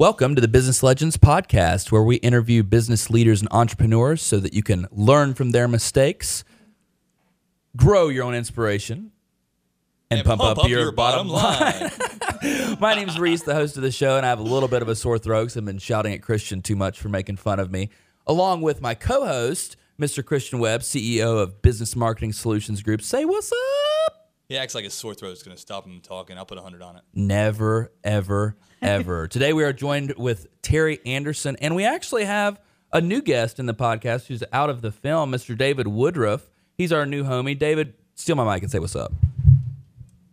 Welcome to the Business Legends podcast, where we interview business leaders and entrepreneurs so that you can learn from their mistakes, grow your own inspiration, and, pump, up, your, bottom, line. My name is Reese, the host of the show, and I have a little bit of a sore throat because I've been shouting at Christian too much for making fun of me, along with my co host, Mr. Christian Webb, CEO of Business Marketing Solutions Group. Say what's up. He acts like his sore throat is going to stop him talking. I'll put a 100 on it. Never, ever, ever. Today we are joined with Terry Anderson, and we actually have a new guest in the podcast who's out of the film, Mr. David Woodruff. He's our new homie. David, steal my mic and say what's up.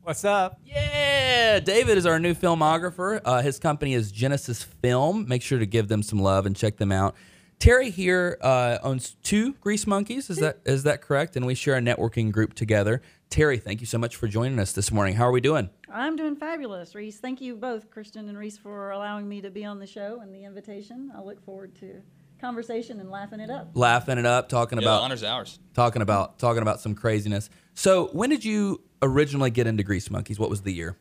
What's up? Yeah, David is our new filmographer. Uh, his company is Genesis Film. Make sure to give them some love and check them out. Terry here uh, owns two Grease Monkeys. Is that is that correct? And we share a networking group together. Terry, thank you so much for joining us this morning. How are we doing? I'm doing fabulous, Reese. Thank you both, Christian and Reese, for allowing me to be on the show and the invitation. I look forward to conversation and laughing it up. Laughing it up, talking Yeah, the about honor's ours. talking about talking about some craziness. So, when did you originally get into Grease Monkeys? What was the year?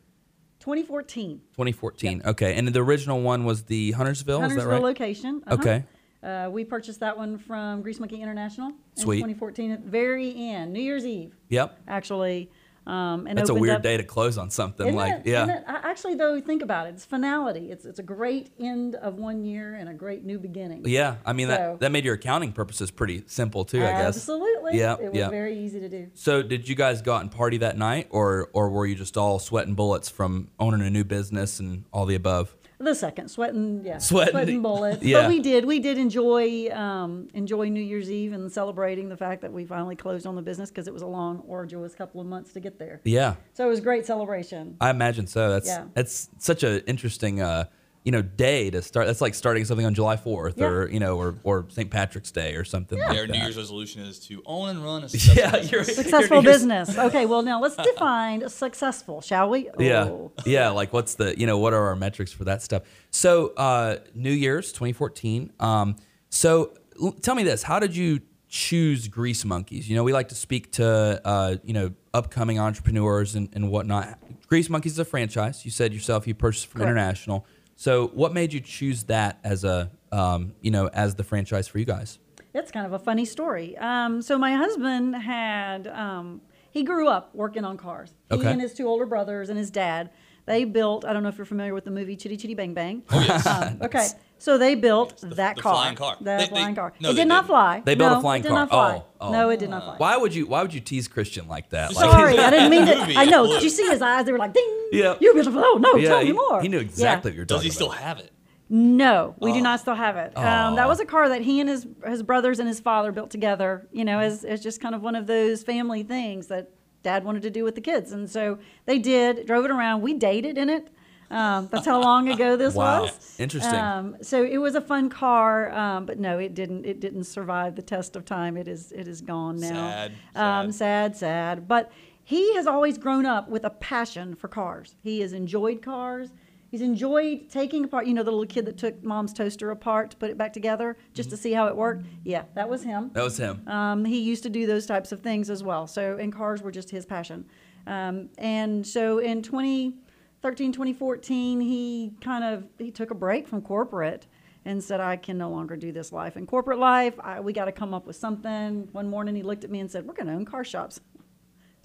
2014, 2014. Okay, and the original one was the Huntersville. is that right? location. Uh-huh. Okay. Uh, we purchased that one from Grease Monkey International Sweet. in 2014 at the very end, New Year's Eve, Yep. actually. Um, and That's a weird up- day to close on something Isn't like it? yeah. It? Actually, though, think about it. It's finality. It's it's a great end of one year and a great new beginning. Yeah, I mean So- that that made your accounting purposes pretty simple too. I guess. Absolutely. Yeah, It was yeah. very easy to do. So, did you guys go out and party that night, or or were you just all sweating bullets from owning a new business and all the above? The second, sweating, yeah, Sweating. bullets. Yeah. But we did, we did enjoy um, enjoy New Year's Eve and celebrating the fact that we finally closed on the business because it was a long, arduous couple of months to get there. Yeah, So it was a great celebration. I imagine so. That's Yeah. that's such an interesting, uh, you know, day to start. That's like starting something on July Fourth, Yeah. or you know, or or St. Patrick's Day or something like Their that. New Year's resolution is to own and run a successful yeah, business. you're Successful you're- business. Okay, well now let's define successful, shall we? Yeah, Oh. yeah. Like, what's the you know what are our metrics for that stuff? So, uh, New Year's 2014. Um, so, l- tell me this: How did you choose Grease Monkeys? You know, we like to speak to uh, you know upcoming entrepreneurs and, and whatnot. Grease Monkeys is a franchise. You said yourself you purchased from Correct. International. So, what made you choose that as a um, you know as the franchise for you guys? It's kind of a funny story. Um, so my husband had um, he grew up working on cars. He Okay. and his two older brothers and his dad. They built. I don't know if you're familiar with the movie Chitty Chitty Bang Bang. Oh, yes. Um, okay, so they built the- that the car, flying car. that They- they- flying car. no, it did not fly. They built a No, flying it did car. Not fly. Oh, oh. No, it did not fly. Why would you Why would you tease Christian like that? Like, Sorry, I didn't mean to. I know. it Did you see his eyes? They were like, "Ding!" Yeah. You're beautiful. Oh no, yeah, tell he, me more. he knew Yeah. exactly what you're doing. Does talking he still have it? No, we Oh. do not still have it. Um, that was a car that he and his his brothers and his father built together. You know, as as just kind of one of those family things that dad wanted to do with the kids, and so they did. Drove it around. We dated in it. Um, that's how long ago this Wow. was. Interesting. Um, so it was a fun car, um, but no, it didn't. It didn't survive the test of time. It is. It is gone now. Sad, Um, sad, sad. But he has always grown up with a passion for cars. He has enjoyed cars. He's enjoyed taking apart, you know, the little kid that took mom's toaster apart to put it back together just to see how it worked. Yeah, that was him. That was him. Um, he used to do those types of things as well. So, and cars were just his passion. Um, and so in 2013, 2014, he kind of, he took a break from corporate and said, I can no longer do this life. In corporate life, I, we got to come up with something. One morning he looked at me and said, we're going to own car shops.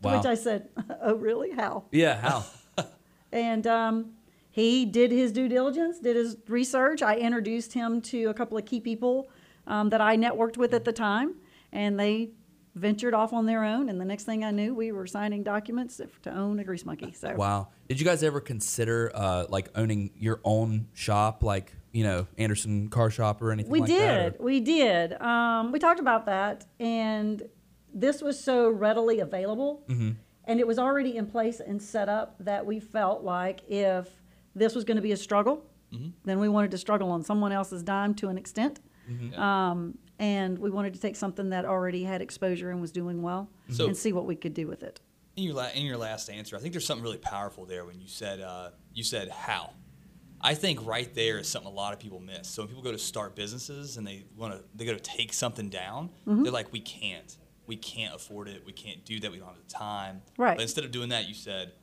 To which I said, oh, really? How? Yeah, how? And um, he did his due diligence, did his research. I introduced him to a couple of key people um, that I networked with at the time, and they ventured off on their own. And the next thing I knew, we were signing documents to own a grease monkey. So Wow. Did you guys ever consider uh, like owning your own shop, like you know Anderson Car Shop or anything we like did, that? we did. Um, we talked about that, and this was so readily available, Mm-hmm. and it was already in place and set up that we felt like if this was going to be a struggle, Mm-hmm. then we wanted to struggle on someone else's dime to an extent. Mm-hmm. Um, and we wanted to take something that already had exposure and was doing well So- and see what we could do with it. In your, la- in your last answer, I think there's something really powerful there when you said uh, you said how. I think right there is something a lot of people miss. So when people go to start businesses and they want to they go to take something down, Mm-hmm. they're like, we can't, we can't afford it, we can't do that, we don't have the time. Right. But instead of doing that, you said how.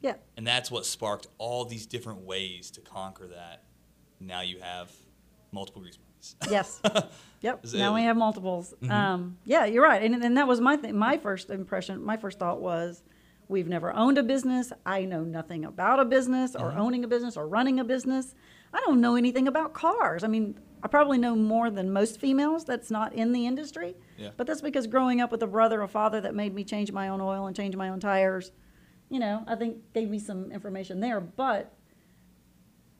Yeah. And that's what sparked all these different ways to conquer that now you have multiple grease monkeys. Yes. Yep. Is now it- we have multiples. Um, yeah, you're right. And, and that was my th- my first impression. My first thought was, we've never owned a business. I know nothing about a business or owning a business or running a business. I don't know anything about cars. I mean, I probably know more than most females that's not in the industry. Yeah. But that's because growing up with a brother or father that made me change my own oil and change my own tires, you know, I think gave me some information there. But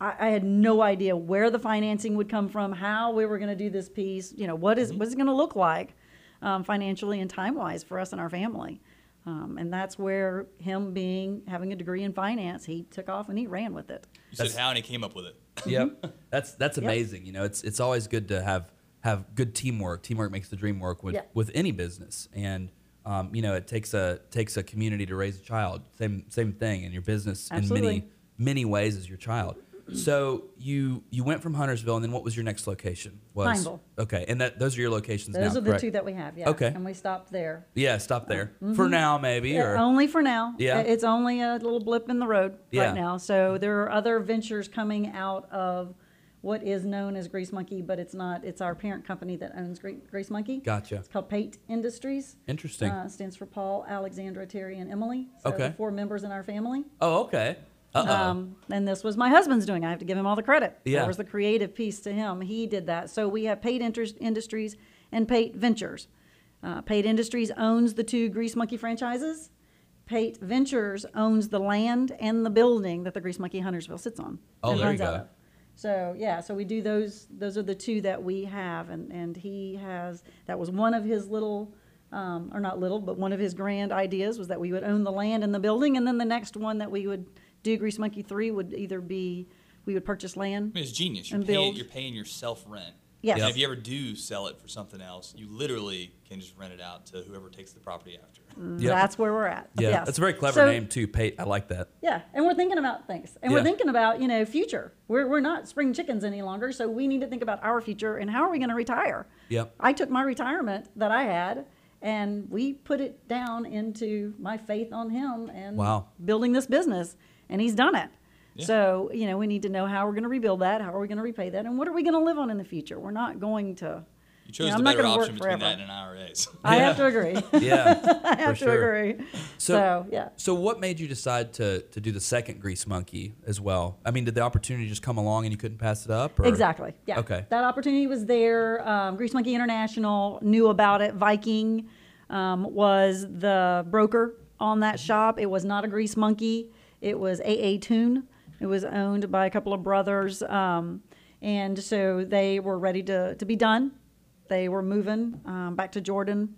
I, I had no idea where the financing would come from, how we were going to do this piece, you know, what is what's it going to look like um, financially and time wise for us and our family. Um, and that's where him being having a degree in finance, he took off and he ran with it. You said That's- how, and he came up with it. Yep. That's that's Yep. amazing. You know, it's it's always good to have have good teamwork. Teamwork makes the dream work with Yeah. with any business. And um, you know, it takes a takes a community to raise a child. Same same thing in your business in many many ways as your child. So you you went from Huntersville, and then what was your next location? Was Pineville. okay, and that those are your locations Those now. are the correct? two that we have, yeah. Okay. And we stopped there. Yeah, stop there for now, maybe. Uh, Or Only for now. Yeah. Uh, It's only a little blip in the road Yeah. right now. So there are other ventures coming out of what is known as Grease Monkey, but it's not. It's our parent company that owns Gre- Grease Monkey. Gotcha. It's called Pate Industries. Interesting. Uh, stands for Paul, Alexandra, Terry, and Emily. So Okay. four members in our family. oh, okay. Uh. Um, and this was my husband's doing. I have to give him all the credit. Yeah. There was the creative piece to him. He did that. So we have Pate Inter- Industries and Pate Ventures. Uh, Pate Industries owns the two Grease Monkey franchises. Pate Ventures owns the land and the building that the Grease Monkey Huntersville sits on. Oh, there you go. So yeah, so we do those. Those are the two that we have, and and he has. That was one of his little, um, or not little, but one of his grand ideas was that we would own the land and the building, and then the next one that we would do Grease Monkey Three would either be we would purchase land. I mean, it's genius. You're And paying, build. you're paying yourself rent. Yes. And if you ever do sell it for something else, you literally can just rent it out to whoever takes the property after. Mm, yep. That's where we're at. yeah, Yes. that's a very clever So- name too. Pate. I like that. Yeah, and we're thinking about things, and Yeah. we're thinking about you know future. We're we're not spring chickens any longer, so we need to think about our future and how are we going to retire. Yep. I took my retirement that I had, and we put it down into my faith on Him and Wow. building this business, and He's done it. Yeah. So you know we need to know how we're going to rebuild that, how are we going to repay that, and what are we going to live on in the future. We're not going to. You chose Yeah, the I'm not better option between forever. that and an IRAs. I have to agree. Yeah, I have for to sure. agree. So, So, yeah. So what made you decide to to do the second Grease Monkey as well? I mean, did the opportunity just come along and you couldn't pass it up? Or? Exactly. Yeah. Okay. That opportunity was there. Um, Grease Monkey International knew about it. Viking um, was the broker on that shop. It was not a Grease Monkey. It was AA Tune. It was owned by a couple of brothers, um, and so they were ready to to be done. They were moving um, back to Jordan,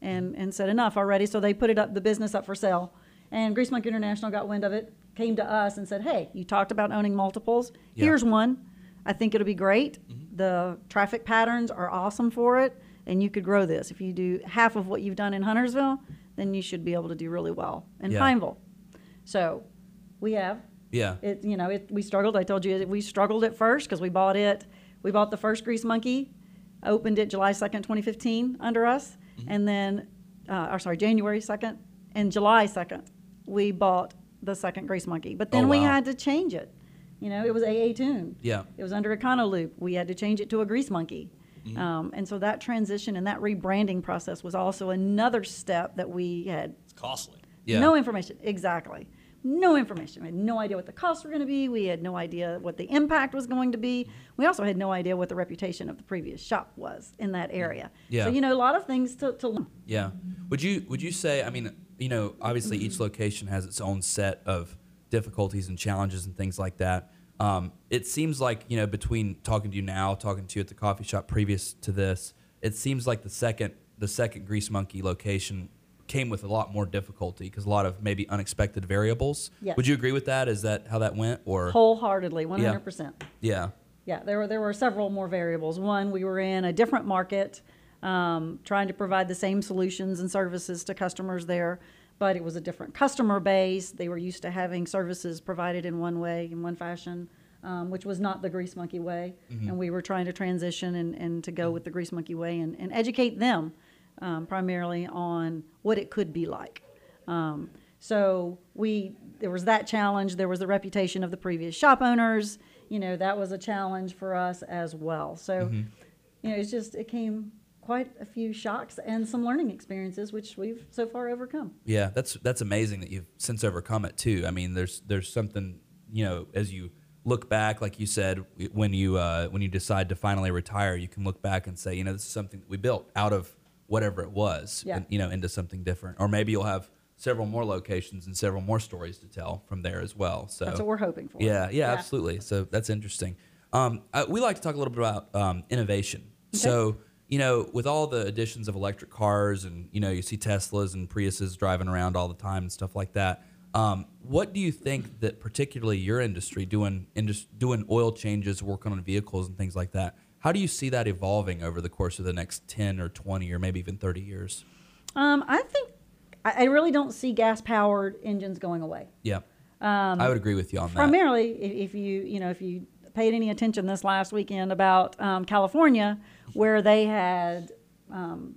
and and said enough already. So they put it up the business up for sale, and Grease Monkey International got wind of it, came to us and said, "Hey, you talked about owning multiples. Yeah. Here's one. I think it'll be great. The traffic patterns are awesome for it, and you could grow this. If you do half of what you've done in Huntersville, then you should be able to do really well in Yeah. Pineville. So we have. Yeah. It, you know, it, we struggled. I told you we struggled at first because we bought it. We bought the first Grease Monkey, opened it July 2nd, 2015 under us. And then, uh, or sorry, January 2nd and July 2nd, we bought the second Grease Monkey. But then Oh, we had to change it. You know, it was AA Tune. Yeah. It was under Econo Lube. We had to change it to a Grease Monkey. Mm-hmm. Um, and so that transition and that rebranding process was also another step that we had It's costly. Yeah. no information. Exactly. No information. We had no idea what the costs were going to be. We had no idea what the impact was going to be. We also had no idea what the reputation of the previous shop was in that area. Yeah. So, you know, a lot of things to, to learn. Yeah. Would you would you say? I mean, you know, obviously each Mm-hmm. location has its own set of difficulties and challenges and things like that. Um, it seems like you know between talking to you now, talking to you at the coffee shop previous to this, it seems like the second the second Grease Monkey location came with a lot more difficulty because a lot of maybe unexpected variables. Yes. Would you agree with that? Is that how that went? Or Wholeheartedly, 100%. yeah, Yeah, there were there were several more variables. One, we were in a different market, um, trying to provide the same solutions and services to customers there, but it was a different customer base. They were used to having services provided in one way, in one fashion, um, which was not the Grease Monkey way. And we were trying to transition and, and to go with the Grease Monkey way and, and educate them um, primarily on what it could be like. Um, so we there was that challenge. There was the reputation of the previous shop owners. you know, that was a challenge for us as well. So, Mm-hmm. you know, it's just, it came quite a few shocks and some learning experiences, which we've so far overcome. Yeah, that's that's amazing that you've since overcome it too. I mean, there's there's something you know as you look back, like you said, when you uh, when you decide to finally retire, you can look back and say, you know, this is something that we built out of whatever it was, Yeah. and, you know, into something different. Or maybe you'll have several more locations and several more stories to tell from there as well. So That's what we're hoping for. Yeah, yeah, absolutely. So that's interesting. Um, I, we like to talk a little bit about um, innovation. So, you know, with all the additions of electric cars and, you know, you see Teslas and Priuses driving around all the time and stuff like that. Um, what do you think that particularly your industry doing indus- doing oil changes, working on vehicles and things like that? How do you see that evolving over the course of the next 10 or 20 or maybe even 30 years? Um, I think, I, I really don't see gas powered engines going away. Yeah. I would agree with you on that. primarily if, if you you know if you paid any attention this last weekend about um, California, where they had um,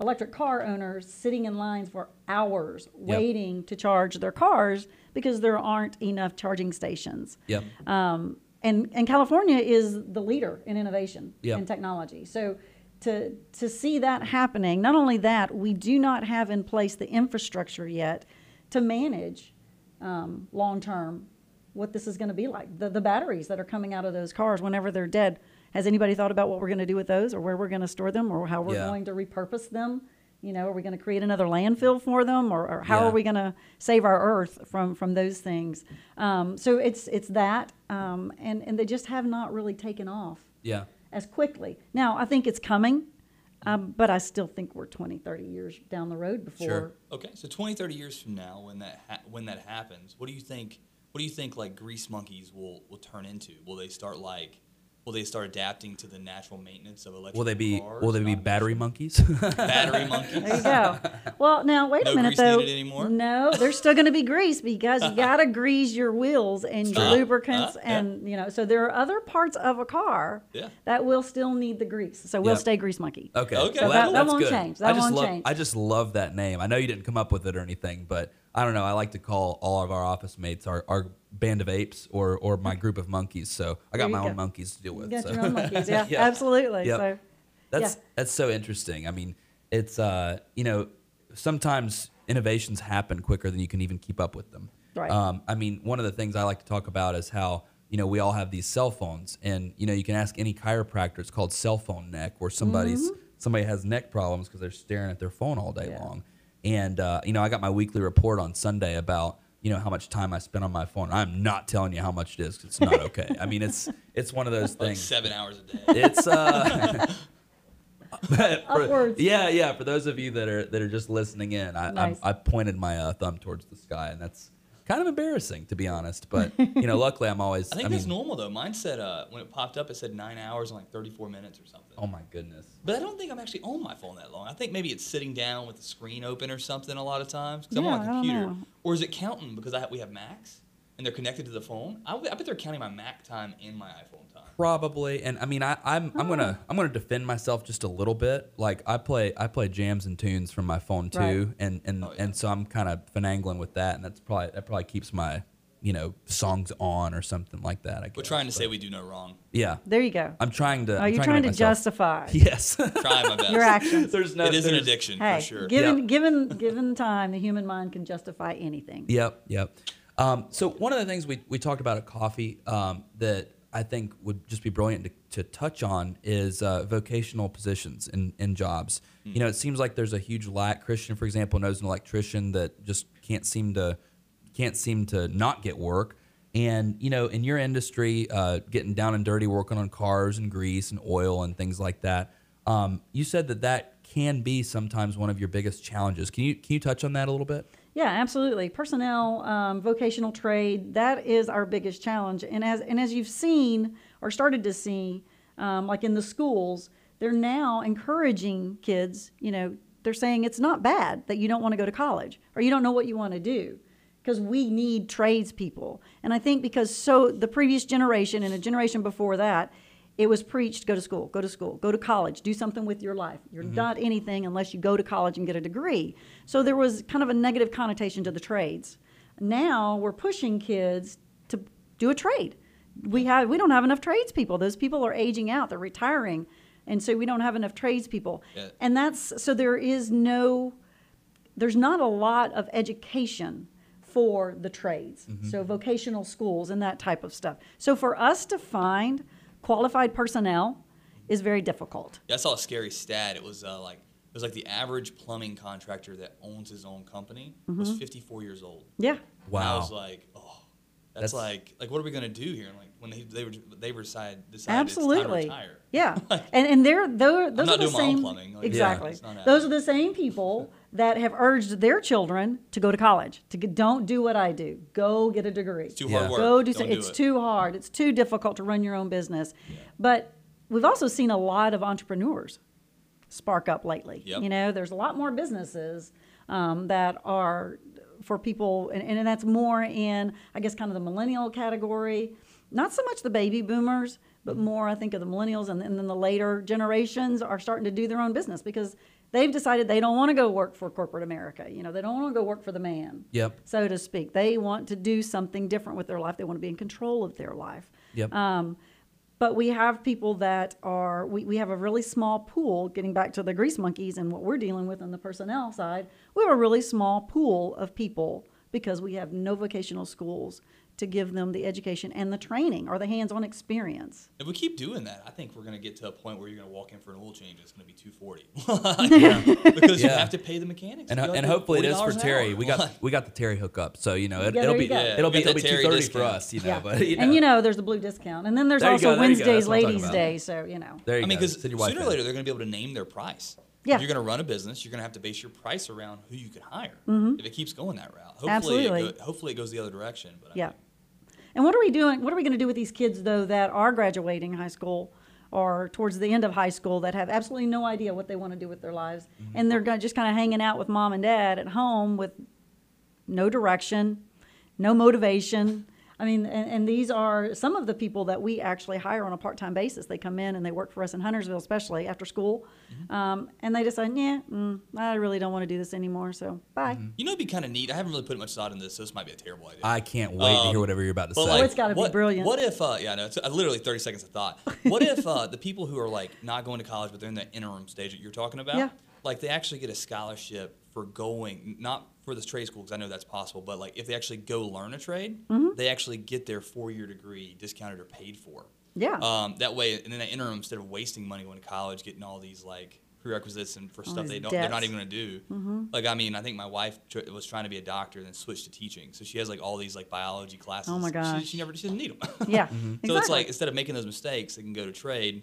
electric car owners sitting in lines for hours waiting to charge their cars because there aren't enough charging stations. Yep. Um, and, and California is the leader in innovation Yep. and technology. So to, to see that happening, not only that, we do not have in place the infrastructure yet to manage um, long term what this is going to be like. The, the batteries that are coming out of those cars whenever they're dead. Has anybody thought about what we're going to do with those or where we're going to store them or how we're Yeah. going to repurpose them? You know, are we going to create another landfill for them or, or how Yeah. are we going to save our earth from, from those things? Um, so it's, it's that. Um, and, and they just have not really taken off Yeah. as quickly. Now, I think it's coming, um, but I still think we're 20, 30 years down the road before. Sure. Okay, so 20, 30 years from now, when that ha- when that happens, what do you think? What do you think like grease monkeys will will turn into? Will they start like? Will they start adapting to the natural maintenance of electric Will they be cars? will they be battery monkeys? battery monkeys? There you go. Well, now wait No a minute though. needed anymore? No, there's still going to be grease because you got to grease your wheels and your Uh, lubricants, uh, yeah. and you know. So there are other parts of a car Yeah. that will still need the grease. So we'll Yep. stay grease monkey. Okay. Okay. Well, that- that that's won't good. change. I That just won't love, change. I just love that name. I know you didn't come up with it or anything, but I don't know. I like to call all of our office mates our, our band of apes or or my group of monkeys. So I got my own monkeys to deal with. You got so. your own monkeys. Yeah, Yeah. absolutely. Yep. So That's Yeah. that's so interesting. I mean, it's uh, you know, sometimes innovations happen quicker than you can even keep up with them. Right. Um, I mean, one of the things I like to talk about is how you know we all have these cell phones, and you know you can ask any chiropractor. It's called cell phone neck, where somebody's somebody has neck problems because they're staring at their phone all day Mm-hmm. Yeah. long. And uh, you know, I got my weekly report on Sunday about you know how much time I spend on my phone. I'm not telling you how much it is 'cause it's not okay. I mean, it's it's one of those Like things. seven hours a day. It's uh for- Upwards. yeah, yeah. For those of you that are that are just listening in, I Nice. I, I pointed my uh, thumb towards the sky, and that's kind of embarrassing to be honest. But you know, luckily I'm always. I think I that's mean, normal though. Mine said uh, when it popped up, it said nine hours and like 34 minutes or something. oh my goodness. But I don't think I'm actually on my phone that long. I think maybe it's sitting down with the screen open or something a lot of times because I'm Yeah, on I my don't computer. know. Or is it counting because I, we have Macs and they're connected to the phone? I, I bet they're counting my Mac time and my iPhone time. Probably, and I mean, I, I'm I'm gonna I'm gonna defend myself just a little bit. Like I play I play jams and tunes from my phone too, Right. and and Oh, yeah. and so I'm kind of finagling with that, and that's probably that probably keeps my you know songs on or something like that. I guess. We're trying to but- say we do no wrong. yeah. there you go. I'm trying to. Are I'm you trying, trying to, to justify Yes. Try my best. your actions? there's no. it is an addiction Hey, for sure. given Yep. given given time, the human mind can justify anything. Yep, yep. Um, so one of the things we, we talked about at coffee um, that I think would just be brilliant to, to touch on is uh, vocational positions in, in jobs. You know, it seems like there's a huge lack. Christian, for example, knows an electrician that just can't seem to can't seem to not get work. And you know, in your industry, uh, getting down and dirty, working on cars and grease and oil and things like that. Um, you said that that can be sometimes one of your biggest challenges. Can you can you touch on that a little bit? Yeah, absolutely. Personnel, um, vocational trade, that is our biggest challenge. And as, and as you've seen or started to see, um, like in the schools, they're now encouraging kids, you know, they're saying it's not bad that you don't want to go to college or you don't know what you want to do because we need tradespeople. And I think because so the previous generation and a generation before that, it was preached go to school, go to school, go to college, do something with your life. You're mm-hmm. not anything unless you go to college and get a degree. So there was kind of a negative connotation to the trades. Now we're pushing kids to do a trade, we have we don't have enough tradespeople. Those people are aging out; they're retiring, and so we don't have enough tradespeople. Yeah. And that's so there is no, there's not a lot of education for the trades. Mm-hmm. So vocational schools and that type of stuff. So for us to find qualified personnel is very difficult. Yeah, I saw a scary stat. It was uh, like it was like the average plumbing contractor that owns his own company was Mm-hmm. 54 years old. Yeah. And I was like, oh, that's, That's- like like what are we gonna do here? And like when they they were they were decide decided Absolutely. it's time to retire. Yeah, and and they're they're those not are the doing my own same plumbing, like, exactly. yeah, those are the same people that have urged their children to go to college. To get, don't do what I do. Go get a degree. It's too Yeah. hard work. Go do. Don't so- do it's it. too hard. It's too difficult to run your own business. But we've also seen a lot of entrepreneurs spark up lately. Yep. You know, there's a lot more businesses um, that are for people, and, and that's more in, I guess, kind of the millennial category. Not so much the baby boomers, but more, I think, of the millennials, and, and then the later generations are starting to do their own business because they've decided they don't want to go work for corporate America. You know, they don't want to go work for the man Yep. so to speak. They want to do something different with their life. They want to be in control of their life. Yep. Um, but we have people that are, we, we have a really small pool, getting back to the grease monkeys and what we're dealing with on the personnel side. We have a really small pool of people because we have no vocational schools to give them the education and the training or the hands on experience. If we keep doing that, I think we're going to get to a point where you're going to walk in for an oil change. It's going to be 240 because you have to pay the mechanics. And, You ho- gotta and hopefully it is for Terry. We got we got the Terry hookup, so you know it, Yeah, will there be you go. Yeah, it'll be it'll be that two Terry thirty for us, you know. Yeah. But you know, And you know, there's the blue discount. And then there's There also go, there you go. Wednesdays, That's what I'm talking Ladies' Day. So, you know. there you I mean, because sooner or later they're going to be able to name their price. Yeah. If you're going to run a business, you're going to have to base your price around who you can hire. If it keeps going that route, hopefully, Mm-hmm. Absolutely. It go, hopefully it goes the other direction. But I Yeah. mean, And what are we doing? What are we going to do with these kids though that are graduating high school or towards the end of high school that have absolutely no idea what they want to do with their lives, and they're just kind of hanging out with mom and dad at home with no direction, no motivation. I mean, and, and these are some of the people that we actually hire on a part-time basis. They come in and they work for us in Huntersville, especially after school, um, and they decide, yeah, mm, I really don't want to do this anymore. So bye. you know, it'd be kind of neat. I haven't really put much thought into this, so this might be a terrible idea. I can't wait to Um, hear whatever you're about to But say. like, it's gotta be brilliant. What if, uh, yeah, no, it's uh, literally 30 seconds of thought. What if uh, the people who are like not going to college, but they're in that interim stage that you're talking about, Yeah. like they actually get a scholarship for going, not for this trade school, because I know that's possible, but like if they actually go learn a trade, Mm-hmm. they actually get their four year degree discounted or paid for. Yeah. Um, that way, in that interim, instead of wasting money going to college, getting all these like prerequisites and for stuff they don't, they're not even going to do. Like, I mean, I think my wife tr- was trying to be a doctor and then switched to teaching, so she has like all these like biology classes. Oh my She- gosh. She, never, she doesn't need them. Yeah, So it's like instead of making those mistakes, they can go to trade,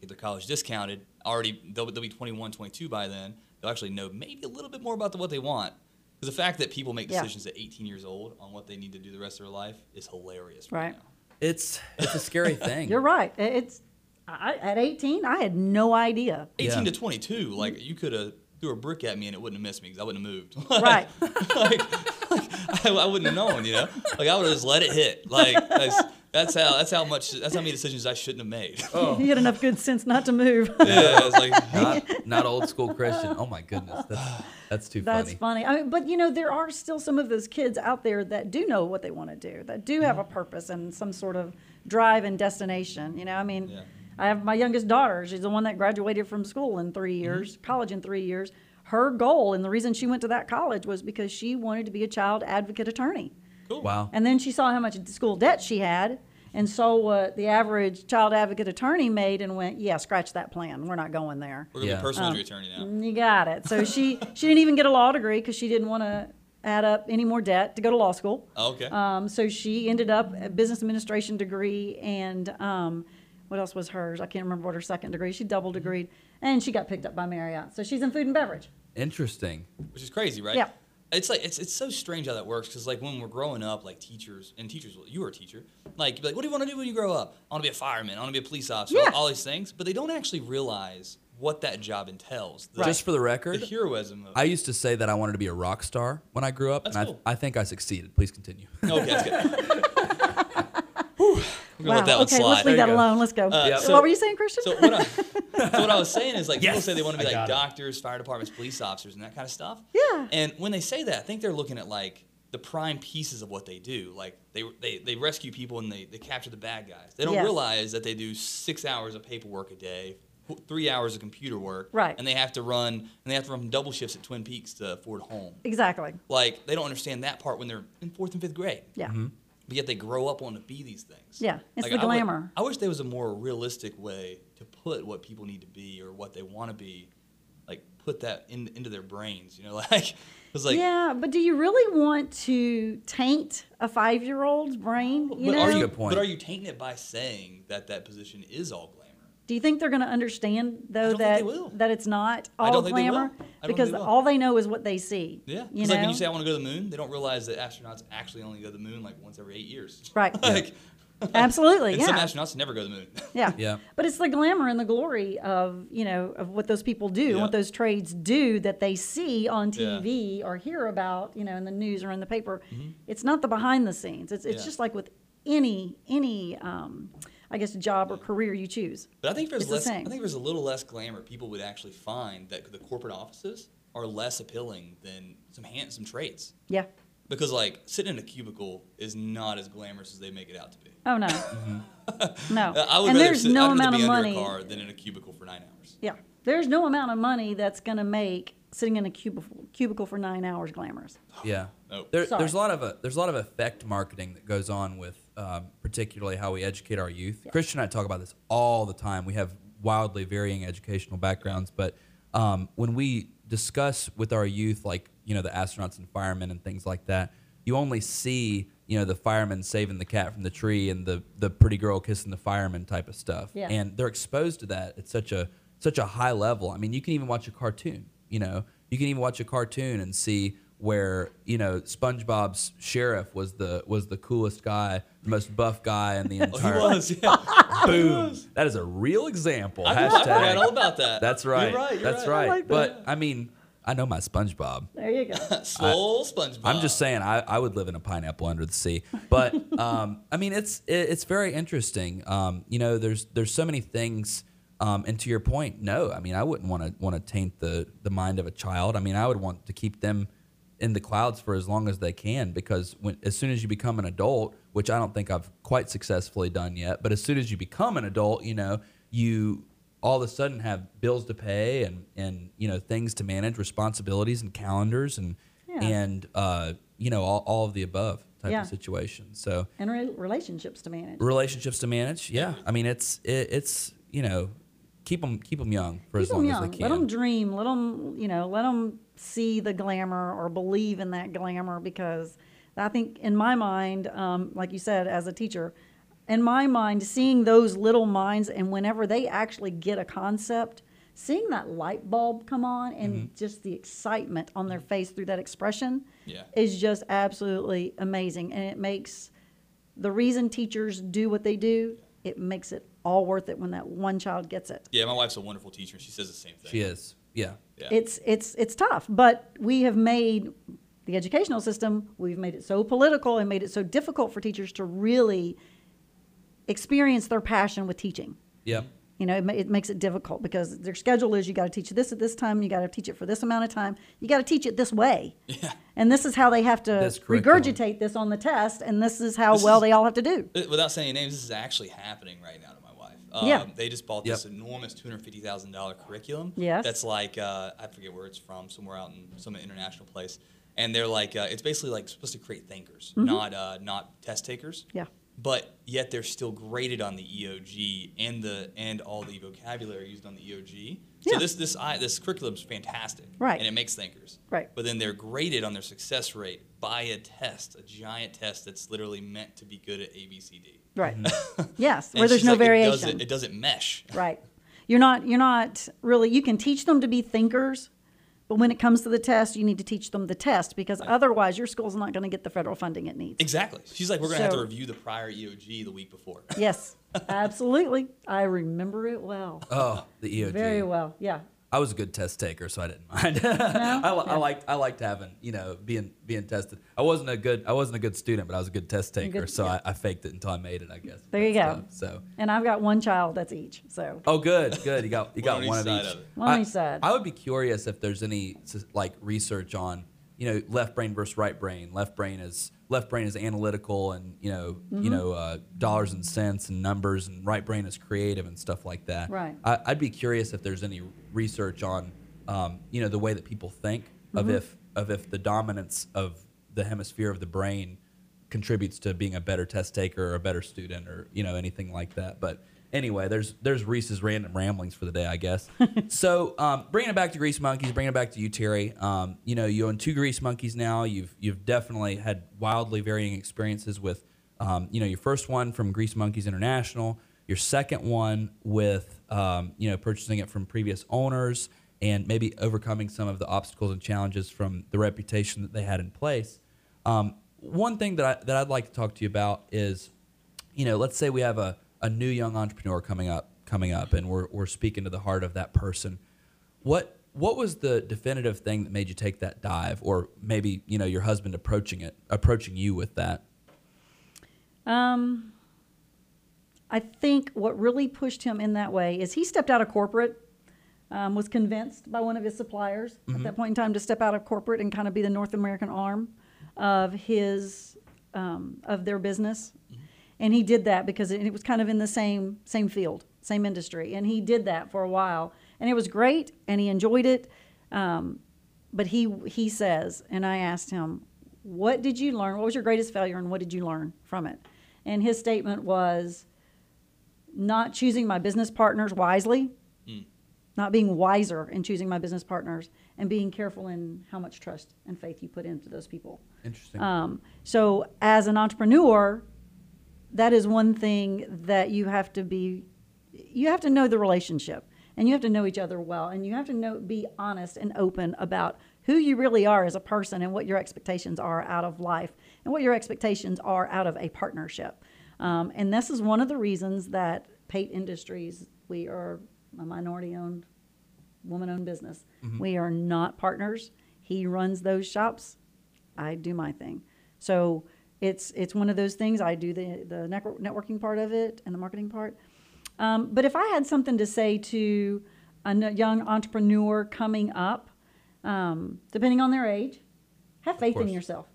get their college discounted. Already, they'll, they'll be 21, 22 by then. They'll actually know maybe a little bit more about the, what they want. Because the fact that people make Yeah. decisions at 18 years old on what they need to do the rest of their life is hilarious Right. now. it's it's a scary thing. You're right. It's I, at 18, I had no idea. 18 Yeah. to 22, like you could have threw a brick at me and it wouldn't have missed me because I wouldn't have moved. Right. like, like, I, I wouldn't have known, you know. Like I would have just let it hit. Like that's, that's how that's how much that's how many decisions I shouldn't have made. Oh. You had enough good sense not to move. yeah, it's like not, not old school Christian. Oh my goodness, that's, that's too That's funny. funny. I mean, but you know, there are still some of those kids out there that do know what they want to do, that do have mm-hmm. a purpose and some sort of drive and destination. You know, I mean, Yeah. I have my youngest daughter. She's the one that graduated from school in three Mm-hmm. years, college in three years. Her goal and the reason she went to that college was because she wanted to be a child advocate attorney. cool. Wow. And then she saw how much school debt she had and saw what the average child advocate attorney made and went, yeah, scratch that plan. We're not going there. We're gonna Yeah. be personal injury attorney now. You got it. So she she didn't even get a law degree because she didn't want to add up any more debt to go to law school. Oh, okay. Um, so she ended up a business administration degree and um, what else was hers? I can't remember what her second degree. She double mm-hmm. degreed and she got picked up by Marriott. So she's in food and beverage. Interesting. Which is crazy, right? Yeah. It's like it's, it's so strange how that works because like when we're growing up, like teachers and teachers, you were a teacher, like you'd be like, what do you want to do when you grow up? I want to be a fireman. I want to be a police officer. Yeah. All, all these things, but they don't actually realize what that job entails. The, Just for the record, the heroism of. I used to say that I wanted to be a rock star when I grew up, That's and cool. I, I think I succeeded. Please continue. okay, that's good. Whew. We're gonna let that one okay, slide. let's leave that go. alone. Let's go. Uh, So so- what were you saying, Christian? So what, I, so what I was saying is like people say they want to be like got it. doctors, fire departments, police officers, and that kind of stuff. Yeah. And when they say that, I think they're looking at like the prime pieces of what they do. Like they they, they rescue people and they, they capture the bad guys. They don't Yes. realize that they do six hours of paperwork a day, three hours of computer work, Right. And they have to run and they have to run double shifts at Twin Peaks to afford home. Exactly. Like they don't understand that part when they're in fourth and fifth grade. Yeah. But yet they grow up wanting to be these things. Yeah, it's Like, the I would- glamour. I wish there was a more realistic way to put what people need to be or what they want to be, like put that in, into their brains. You know, like it's like. yeah, but do you really want to taint a five-year-old's brain? You but know, are you, But are you tainting it by saying that that position is all glamour? Do you think they're going to understand though that that it's not all don't think they will. glamour? I don't think Because they all they know is what they see. Yeah. you It's know. like when you say I want to go to the moon, they don't realize that astronauts actually only go to the moon like once every eight years. Right. like, Absolutely, and yeah. some astronauts never go to the moon. Yeah. Yeah. But it's the glamour and the glory of, you know, of what those people do, Yeah. what those trades do that they see on Yeah. Mm-hmm. TV or hear about, you know, in the news or in the paper. It's not the behind the scenes. It's it's Yeah. just like with any any um, I guess a job or career you choose. But I think if there's It's the less, I think if there's a little less glamour, people would actually find that the corporate offices are less appealing than some handsome trades. Yeah. Because like sitting in a cubicle is not as glamorous as they make it out to be. Oh no. no. I would and rather there's sit, no I'd amount be of under money. a car than in a cubicle for nine hours. Yeah. There's no amount of money that's going to make sitting in a cubicle cubicle for 9 hours glamorous. Yeah. Nope. There, there's a lot of uh there's a lot of effect marketing that goes on with um, particularly how we educate our youth. Christian and I talk about this all the time. We have wildly varying educational backgrounds, but um, when we discuss with our youth, like you know the astronauts and firemen and things like that, you only see you know the fireman saving the cat from the tree and the the pretty girl kissing the fireman type of stuff, Yeah. and they're exposed to that at such a such a high level. I mean, you can even watch a cartoon. You know, you can even watch a cartoon and see where you know SpongeBob's sheriff was the was the coolest guy, the most buff guy in the Oh, he entire. was, yeah. Boom! That is a real example. I forgot Hashtag. all about that. That's right. You're right. You're That's right. right. like but I mean, I know my SpongeBob. There you go. Swole SpongeBob. I'm just saying, I, I would live in a pineapple under the sea. But um, I mean, it's it, it's very interesting. Um, you know, there's there's so many things. Um, and to your point, no, I mean, I wouldn't want to want to taint the the mind of a child. I mean, I would want to keep them in the clouds for as long as they can because when as soon as you become an adult, which I don't think I've quite successfully done yet, but as soon as you become an adult, you know, you all of a sudden have bills to pay and and you know things to manage, responsibilities and calendars and Yeah. and uh, you know all, all of the above type Yeah. of situation. So And re- relationships to manage. relationships to manage, yeah. I mean, it's it, it's you know keep them keep them young for as long 'em as they can. Let them dream. Let them, you know, let them see the glamour or believe in that glamour because I think, in my mind, um, like you said, as a teacher, in my mind, seeing those little minds and whenever they actually get a concept, seeing that light bulb come on and Mm-hmm. just the excitement on their face through that expression Yeah. is just absolutely amazing. And it makes the reason teachers do what they do, it makes it all worth it when that one child gets it. Yeah, my wife's a wonderful teacher. and She says the same thing. She is, yeah. Yeah. it's it's it's tough but we have made the educational system we've made it so political and made it so difficult for teachers to really experience their passion with teaching Yeah. you know it, ma- it makes it difficult because their schedule is you got to teach this at this time you got to teach it for this amount of time you got to teach it this way Yeah. and this is how they have to This curriculum. regurgitate this on the test and this is how This well is- they all have to do Without saying names, this is actually happening right now to my wife. Um, Yeah. They just bought Yep. this enormous two hundred fifty thousand dollar curriculum. Yes. That's like uh, I forget where it's from, somewhere out in some international place. And they're like, uh, it's basically like supposed to create thinkers, Mm-hmm. not uh, not test takers. yeah But yet they're still graded on the EOG and the and all the vocabulary used on the EOG. So Yeah. this this I, this curriculum's fantastic, Right. And it makes thinkers, Right. But then they're graded on their success rate by a test, a giant test that's literally meant to be good at ABCD. right yes where there's no like, It variation doesn't, it doesn't mesh. Right. You're not you're not really you can teach them to be thinkers, but when it comes to the test, you need to teach them the test because otherwise your school's not going to get the federal funding it needs. Exactly. She's like, we're gonna have to review the prior EOG the week before. Yes. Absolutely. I remember it well. Oh, the EOG. Very well. Yeah. I was a good test taker, so I didn't mind. I, li- I liked I liked having you know being being tested. I wasn't a good I wasn't a good student, but I was a good test taker, good- so yeah. I, I faked it until I made it. I guess. There you go. stuff, So. And I've got one child that's each. So Oh, good, good. You got you One got one of each. of. One on I, each side. I would be curious if there's any like research on you know left brain versus right brain. Left brain is left brain is analytical and you know Mm-hmm. you know uh, dollars and cents and numbers, and right brain is creative and stuff like that. Right. I, I'd be curious if there's any research on um, you know the way that people think of Mm-hmm. if of if the dominance of the hemisphere of the brain contributes to being a better test taker or a better student or you know anything like that. But anyway, there's there's Reese's random ramblings for the day, I guess. so um, bringing it back to Grease Monkeys, bringing it back to you, Terry. Um, you know, you own two Grease Monkeys now. You've you've definitely had wildly varying experiences with, um, you know, your first one from Grease Monkeys International, your second one with, um, you know, purchasing it from previous owners and maybe overcoming some of the obstacles and challenges from the reputation that they had in place. Um, one thing that I, that I'd like to talk to you about is, you know, let's say we have a, a new young entrepreneur coming up coming up, and we're we're speaking to the heart of that person. What what was the definitive thing that made you take that dive, or maybe you know your husband approaching it, approaching you with that? Um, I think what really pushed him in that way is he stepped out of corporate, um, was convinced by one of his suppliers at that point in time to step out of corporate and kind of be the North American arm of his um, of their business, and he did that because it, it was kind of in the same same field, same industry, and he did that for a while, and it was great, and he enjoyed it. Um, but he he says, and I asked him, "What did you learn? What was your greatest failure, and what did you learn from it?" And his statement was, "Not choosing my business partners wisely, not being wiser in choosing my business partners, and being careful in how much trust and faith you put into those people." Interesting. Um, so, as an entrepreneur, that is one thing that you have to be, you have to know the relationship and you have to know each other well and you have to know, be honest and open about who you really are as a person and what your expectations are out of life and what your expectations are out of a partnership. Um, and this is one of the reasons that Pate Industries, we are a minority owned, woman owned business. We are not partners. He runs those shops. I do my thing. So it's it's one of those things. I do the the networking part of it and the marketing part. Um, but if I had something to say to a young entrepreneur coming up, um, depending on their age, have faith in yourself.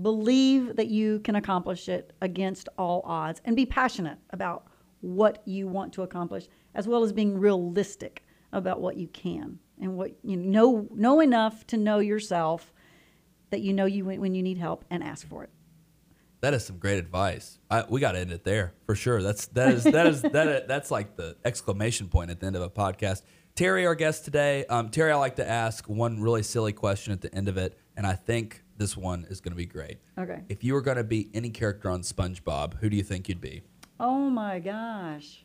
Believe that you can accomplish it against all odds, and be passionate about what you want to accomplish, as well as being realistic about what you can and what you know know enough to know yourself that you know you when when you need help and ask for it. That is some great advice. I, we got to end it there for sure. That's that is that is that that's like the exclamation point at the end of a podcast. Terry, our guest today. Um, Terry, I like to ask one really silly question at the end of it, and I think this one is going to be great. Okay. If you were going to be any character on SpongeBob, who do you think you'd be? Oh my gosh.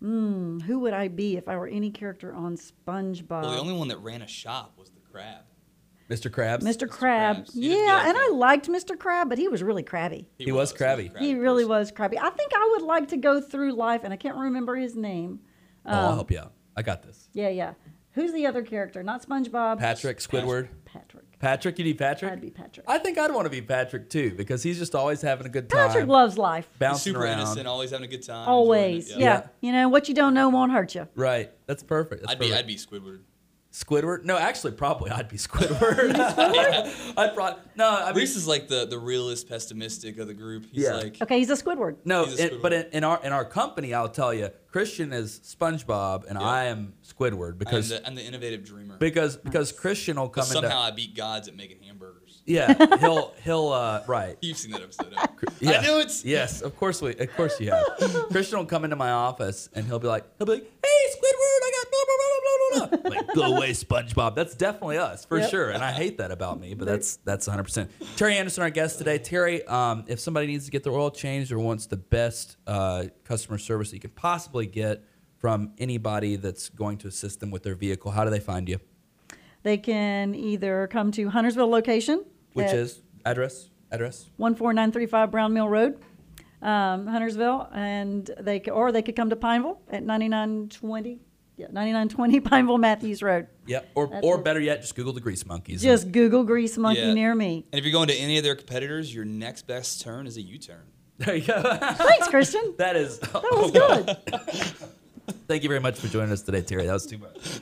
Mm, who would I be if I were any character on SpongeBob? Well, the only one that ran a shop was the crab. Mr. Krabs. Mr. Crab. Krabs. You'd be Yeah, and I okay. liked Mr. Crab, but he was really crabby. He was crabby. He really person. was crabby. I think I would like to go through life, and I can't remember his name. Oh, I'll um, help you out. I got this. Yeah, yeah. Who's the other character? Not SpongeBob. Patrick Squidward. Patrick. Patrick, you need Patrick. I'd be Patrick. I think I'd want to be Patrick too because he's just always having a good time. Patrick loves life. He's bouncing super around. innocent, always having a good time. Always. enjoying it. Yeah. Yeah. You know, what you don't know won't hurt you. Right. That's perfect. That's I'd be, perfect. I'd be Squidward. Squidward? No, actually, probably I'd be Squidward. I'd probably no. I mean, Reese is like the, the realist pessimistic of the group. He's Yeah. like, Okay, he's a Squidward. no. He's a it- but in, in our in our company, I'll tell you, Christian is SpongeBob and Yeah. I am Squidward I'm because the, I'm the innovative dreamer. because because Christian will But come somehow into I beat gods at making hamburgers. yeah he'll he'll uh right You've seen that episode. Yeah. I knew it. Yes, of course we, of course you have. Christian will come into my office and he'll be like, he'll be like, "Hey, Squidward, I got blah blah blah blah blah blah." Like, go away, SpongeBob. That's definitely us for Yep. sure, and I hate that about me, but that's that's 100. percent Terry Anderson, our guest today. Terry, um, if somebody needs to get their oil changed or wants the best uh, customer service that you can possibly get from anybody that's going to assist them with their vehicle, how do they find you? They can either come to Huntersville location, Which is address address. 14935 Brown Mill Road, um, Huntersville, and they or they could come to Pineville at 9920, yeah, 9920 Pineville Matthews Road. Yep. Or That's or it. better yet, just Google the Grease Monkeys. Just Google Grease Monkey Yeah. near me. And if you're going to any of their competitors, your next best turn is a U-turn. there you go. Thanks, Christian. that is. That was good. Thank you very much for joining us today, Terry. That was too much.